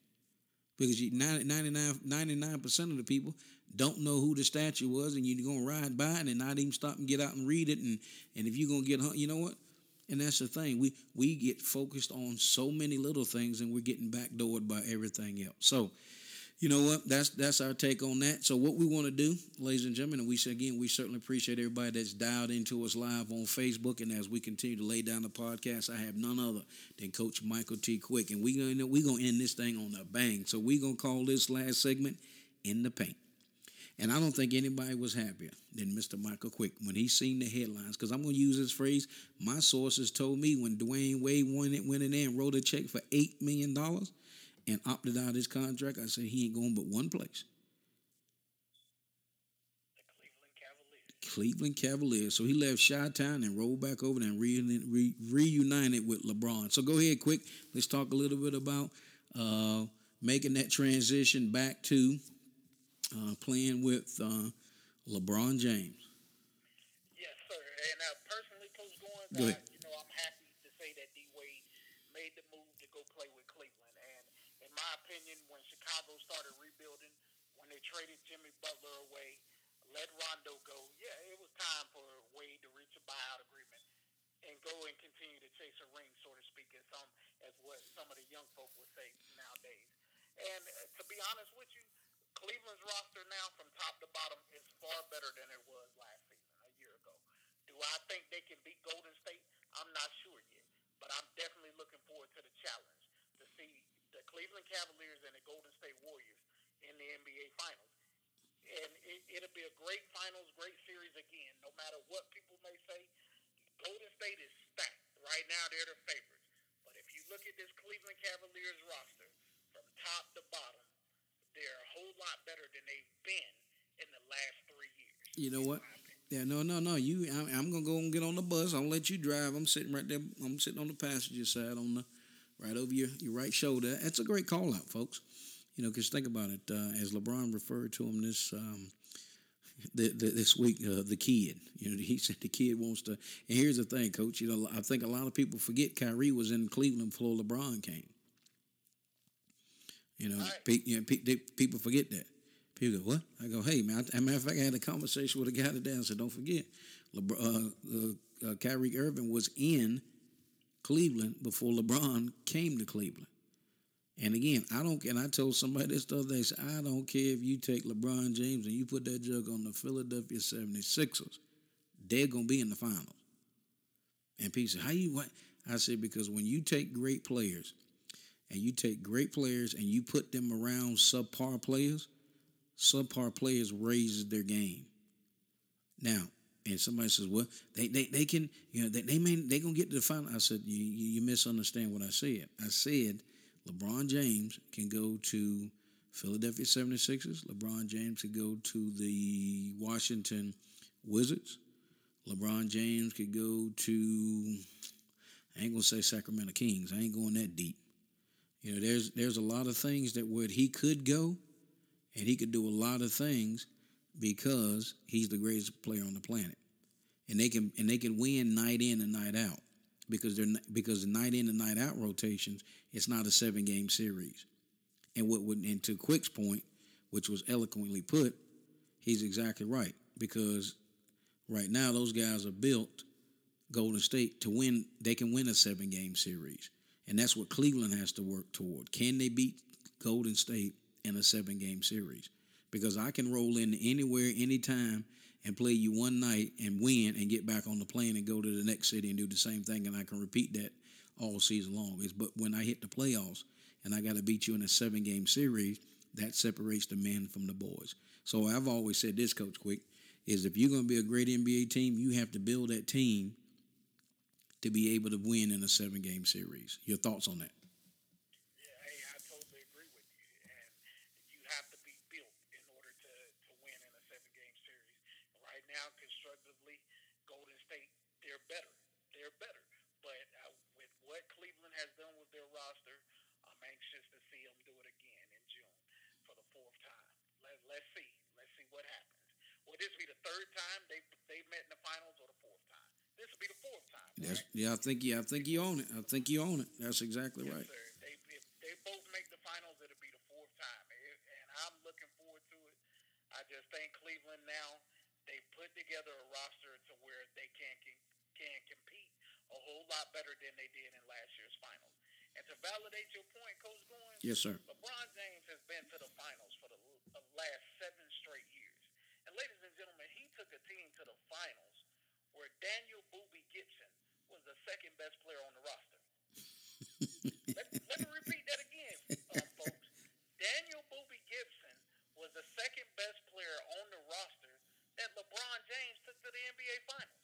Because you, 99 percent of the people don't know who the statue was, and you're gonna ride by it and not even stop and get out and read it. And and if you're gonna get, you know what? And that's the thing. We we get focused on so many little things, and we're getting backdoored by everything else. So you know what? That's that's our take on that. So what we want to do, ladies and gentlemen, and we say again, we certainly appreciate everybody that's dialed into us live on Facebook. And as we continue to lay down the podcast, I have none other than Coach Michael T. Quick, and we gonna we gonna end this thing on a bang. So we're gonna call this last segment in the paint. And I don't think anybody was happier than Mr. Michael Quick when he seen the headlines. Because I'm going to use this phrase. My sources told me when Dwyane Wade went in there and wrote a check for $8 million, and opted out his contract, I said he ain't going but one place. Cleveland Cavaliers. So he left Chi Town and rolled back over and re- re- reunited with LeBron. So go ahead, quick. Let's talk a little bit about uh, making that transition back to uh, playing with uh, LeBron James. Yes, sir. And uh, personally, Coach Goins, Go ahead know, I'm happy to say that D Wade made the move to go play with Cleveland. And in my opinion, when Chicago started rebuilding, when they traded Jimmy Butler away, let Rondo go, yeah, it was time for Wade to reach a buyout agreement and go and continue to chase a ring, so to speak, as some as what some of the young folk would say nowadays. And uh, to be honest with you, Cleveland's roster now, from top to bottom, is far better than it was last season, a year ago. Do I think they can beat Golden State? I'm not sure yet, but I'm definitely looking forward to the challenge the Cleveland Cavaliers and the Golden State Warriors in the NBA Finals. And it, it'll be a great finals, great series again. No matter what people may say, Golden State is stacked. Right now, they're the favorites. But if you look at this Cleveland Cavaliers roster, from top to bottom, they're a whole lot better than they've been in the last three years. You know what? Yeah, no, no, no. You, I, I'm gonna go and get on the bus. I'll let you drive. I'm sitting right there. I'm sitting on the passenger side, on the right over your your right shoulder. That's a great call out, folks. You know, because think about it. Uh, as LeBron referred to him this um, the, the, this week, uh, the kid. You know, he (laughs) said the kid wants to. And here's the thing, Coach. You know, I think a lot of people forget Kyrie was in Cleveland before LeBron came. You know, Right. pe- you know pe- they, people forget that. People go, what? I go, hey, man. I, as a matter of fact, I had a conversation with a guy today. I said, don't forget, LeBron, uh, uh, uh, Kyrie Irving was in Cleveland before LeBron came to Cleveland. And again, I don't. And I told somebody this the other day. I said, I don't care if you take LeBron James and you put that jug on the Philadelphia 76ers, they're gonna be in the finals. And people said, how you? What? I said because when you take great players, and you take great players and you put them around subpar players, subpar players raises their game. Now, and somebody says, "Well, they they, they can, you know, they, they may they gonna get to the final." I said, you, "You you misunderstand what I said. I said LeBron James can go to Philadelphia 76ers. LeBron James could go to the Washington Wizards. LeBron James could go to I ain't gonna say Sacramento Kings. I ain't going that deep. You know, there's there's a lot of things that where he could go, and he could do a lot of things because he's the greatest player on the planet, and they can and they can win night in and night out because they're because the night in and night out rotations. It's not a seven game series, and what would and to Quick's point, which was eloquently put, he's exactly right because right now those guys are built Golden State to win. They can win a seven game series. And that's what Cleveland has to work toward. Can they beat Golden State in a seven game series? Because I can roll in anywhere, anytime, and play you one night and win and get back on the plane and go to the next city and do the same thing. And I can repeat that all season long. Is But when I hit the playoffs and I got to beat you in a seven game series, that separates the men from the boys. So I've always said this, Coach Quick, is if you're going to be a great NBA team, you have to build that team to be able to win in a seven game series. Your thoughts on that? Yeah, hey, I totally agree with you. And you have to be built in order to, to win in a seven game series. Right now, constructively, Golden State, they're better. They're better. But uh, with what Cleveland has done with their roster, I'm anxious to see them do it again in June for the fourth time. Let, let's see. Let's see what happens. Will this be the third time they they met in the finals or the fourth time? This will be the fourth time. Yes. right? Yeah, I think yeah, I think you own it. I think you own it. That's exactly Yes, right. sir. They, if they both make the finals, it'll be the fourth time, and and I'm looking forward to it. I just think Cleveland now they put together a roster to where they can can, can compete a whole lot better than they did in last year's finals. And to validate your point, Coach Goins, Yes, sir. LeBron James has been to the finals for the the last seven. And ladies and gentlemen, he took a team to the finals where Daniel Boobie Gibson was the second best player on the roster. (laughs) let, let me repeat that again, um, folks. Daniel Boobie Gibson was the second best player on the roster that LeBron James took to the NBA Finals.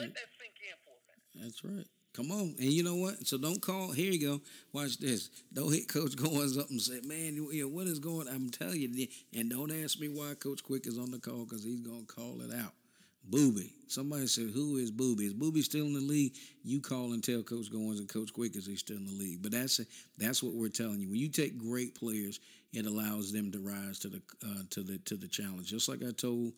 Let that sink in for a minute. That's right. Come on, and you know what? So don't call. Here you go. Watch this. Don't hit Coach (laughs) Goins up and say, "Man, what is going?" I'm telling you, and don't ask me why Coach Quick is on the call because he's gonna call it out. Boobie. Somebody said, "Who is Boobie? Is Boobie still in the league?" You call and tell Coach Goins and Coach Quick is he still in the league. But that's that's what we're telling you. When you take great players, it allows them to rise to the uh, to the to the challenge. Just like I told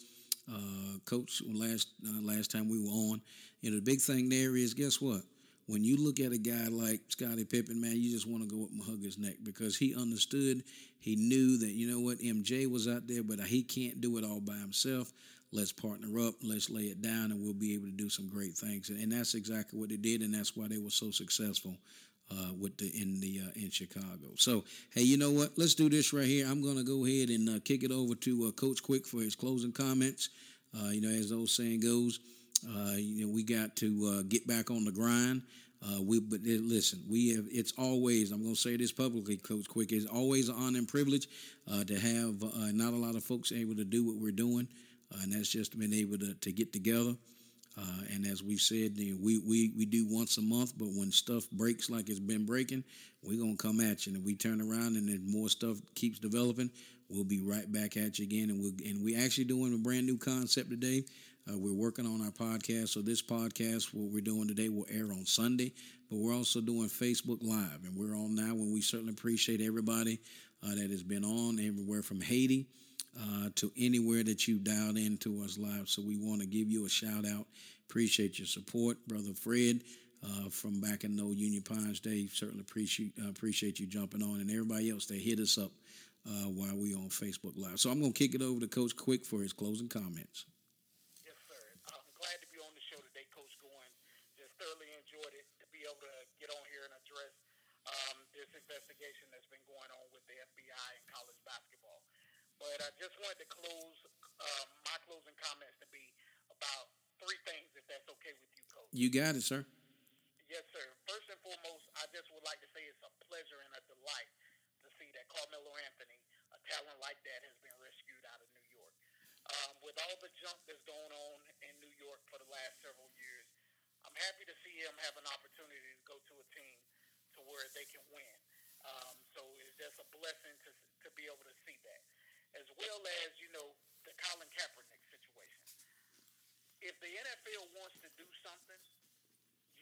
uh, Coach last uh, last time we were on. You know, the big thing there is, guess what? When you look at a guy like Scottie Pippen, man, you just want to go up and hug his neck because he understood, he knew that, you know what, MJ was out there, but he can't do it all by himself. Let's partner up, let's lay it down, and we'll be able to do some great things. And, that's exactly what they did, and that's why they were so successful. Uh, with the in the uh, in Chicago. So hey, you know what? Let's do this right here. I'm going to go ahead and uh, kick it over to uh, Coach Quick for his closing comments. Uh, you know, as the old saying goes, you know, we got to uh, get back on the grind. Uh, we, but listen, we have. It's always. I'm going to say this publicly, Coach Quick. It's always an honor and privilege uh, to have uh, not a lot of folks able to do what we're doing, uh, and that's just been able to, to get together. Uh, and as we've said, you know, we, we we do once a month, but when stuff breaks like it's been breaking, we're gonna come at you. And if we turn around and then more stuff keeps developing, we'll be right back at you again. And we and we actually doing a brand new concept today. Uh, we're working on our podcast. So this podcast, what we're doing today, will air on Sunday, but we're also doing Facebook Live, and we're on now. And we certainly appreciate everybody uh, that has been on everywhere from Haiti. Uh, to anywhere that you dialed into us live. So we want to give you a shout out. Appreciate your support, brother Fred. Uh, from back in old Union Pines day, certainly appreciate uh, appreciate you jumping on, and everybody else that hit us up uh, while we on Facebook Live. So I'm going to kick it over to Coach Quick for his closing comments. thoroughly enjoyed it to be able to get on here and address um, this investigation that's been going on with the FBI and college basketball. But I just wanted to close um, my closing comments to be about three things, if that's okay with you, Coach. You got it, sir. Yes, sir. First and foremost, I just would like to say it's a pleasure and a delight to see that Carmelo Anthony, a talent like that, has been rescued out of New York. Um, with all the junk that's going on in New York for the last several years, I'm happy to see him have an opportunity to go to a team to where they can win. Um, so it's just a blessing to to be able to see that, as well as you know the Colin Kaepernick situation. If the NFL wants to do something,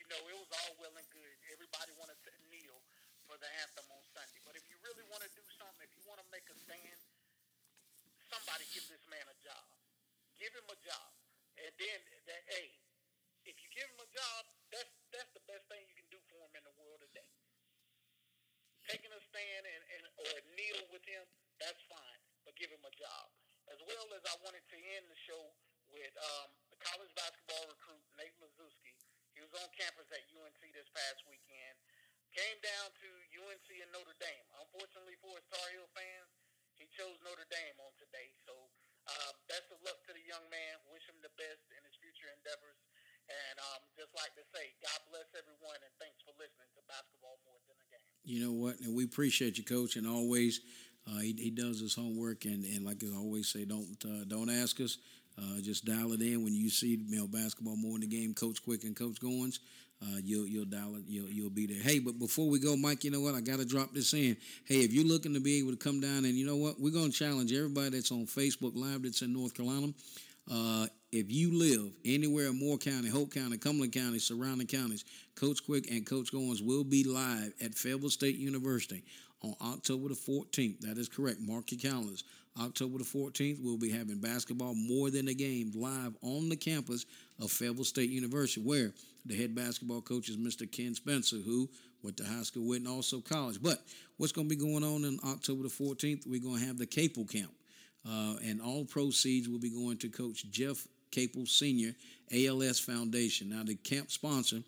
you know it was all well and good. Everybody wanted to kneel for the anthem on Sunday, but if you really want to do something, if you want to make a stand, somebody give this man a job. Give him a job, and then that hey if you give him a job, that's that's the best thing you can do for him in the world. Taking a stand and, and or kneel with him, that's fine, but give him a job. As well as I wanted to end the show with um, the college basketball recruit Nate Laszewski. He was on campus at UNC this past weekend. Came down to UNC and Notre Dame. Unfortunately for his Tar Heel fans, he chose Notre Dame on today. So uh, best of luck to the young man. Wish him the best in his future endeavors. And um, just like to say, God bless everyone, and thanks for listening to Basketball More Than. You know what? And we appreciate you, Coach, and always uh, he, he does his homework. And, and like I always say, don't uh, don't ask us. Uh, just dial it in when you see know, basketball more in the game. Coach Quick and Coach Goins, uh, you'll you'll dial it. You'll you'll be there. Hey, but before we go, Mike, you know what? I got to drop this in. Hey, if you're looking to be able to come down, and you know what, we're to challenge everybody that's on Facebook Live that's in North Carolina. Uh, if you live anywhere in Moore County, Hoke County, Cumberland County, surrounding counties, Coach Quick and Coach Goins will be live at Fayetteville State University on October the 14th. That is correct. Mark your calendars. October the 14th, we'll be having basketball more than a game live on the campus of Fayetteville State University, where the head basketball coach is Mr. Ken Spencer, who went to high school with and also college. But what's going to be going on in October the 14th? We're going to have the Capel Camp. Uh, and all proceeds will be going to Coach Jeff Capel Sr. ALS Foundation. Now, the camp sponsor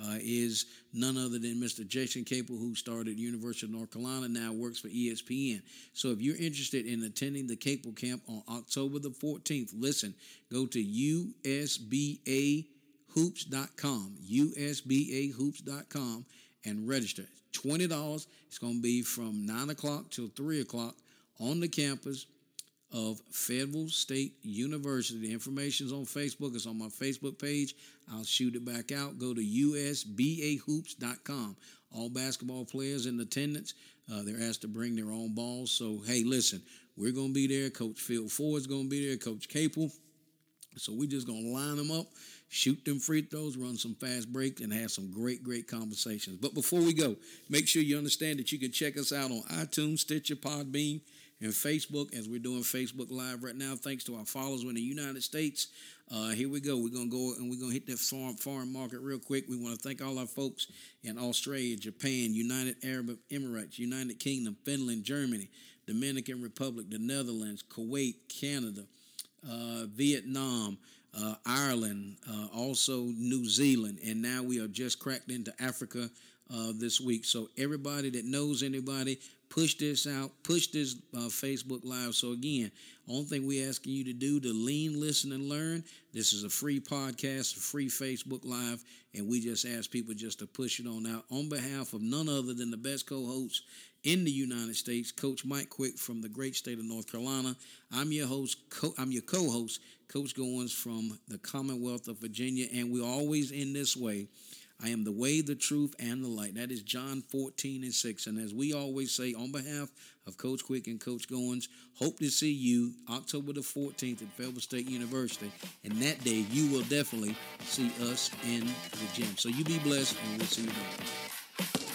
uh, is none other than Mr. Jason Capel, who started University of North Carolina, now works for ESPN. So if you're interested in attending the Capel Camp on October the 14th, listen, go to usbahoops.com, usbahoops.com, and register. $20. It's going to be from 9 o'clock till 3 o'clock on the campus of Fayetteville State University. The information's on Facebook. It's on my Facebook page. I'll shoot it back out. Go to usbahoops.com. All basketball players in attendance. Uh, they're asked to bring their own balls. So, hey, listen, we're going to be there. Coach Phil Ford's going to be there. Coach Capel. So we're just going to line them up, shoot them free throws, run some fast breaks, and have some great, great conversations. But before we go, make sure you understand that you can check us out on iTunes, Stitcher, Podbean, and Facebook as we're doing Facebook Live right now. Thanks to our followers in the United States. Uh, here we go. We're going to go and we're going to hit that foreign, foreign market real quick. We want to thank all our folks in Australia, Japan, United Arab Emirates, United Kingdom, Finland, Germany, Dominican Republic, the Netherlands, Kuwait, Canada, uh, Vietnam, uh, Ireland, uh, also New Zealand, and now we are just cracked into Africa uh, this week. So everybody that knows anybody, push this out, push this uh, Facebook Live. So again, only thing we're asking you to do to lean, listen, and learn. This is a free podcast, a free Facebook Live, and we just ask people just to push it on out on behalf of none other than the best co hosts in the United States, Coach Mike Quick from the great state of North Carolina. I'm your host. Co- I'm your co-host, Coach Goins from the Commonwealth of Virginia, and we always end this way. I am the way, the truth, and the light. That is John 14 and 6. And as we always say, on behalf of Coach Quick and Coach Goins, hope to see you October the 14th at Fayetteville State University. And that day, you will definitely see us in the gym. So you be blessed, and we'll see you then.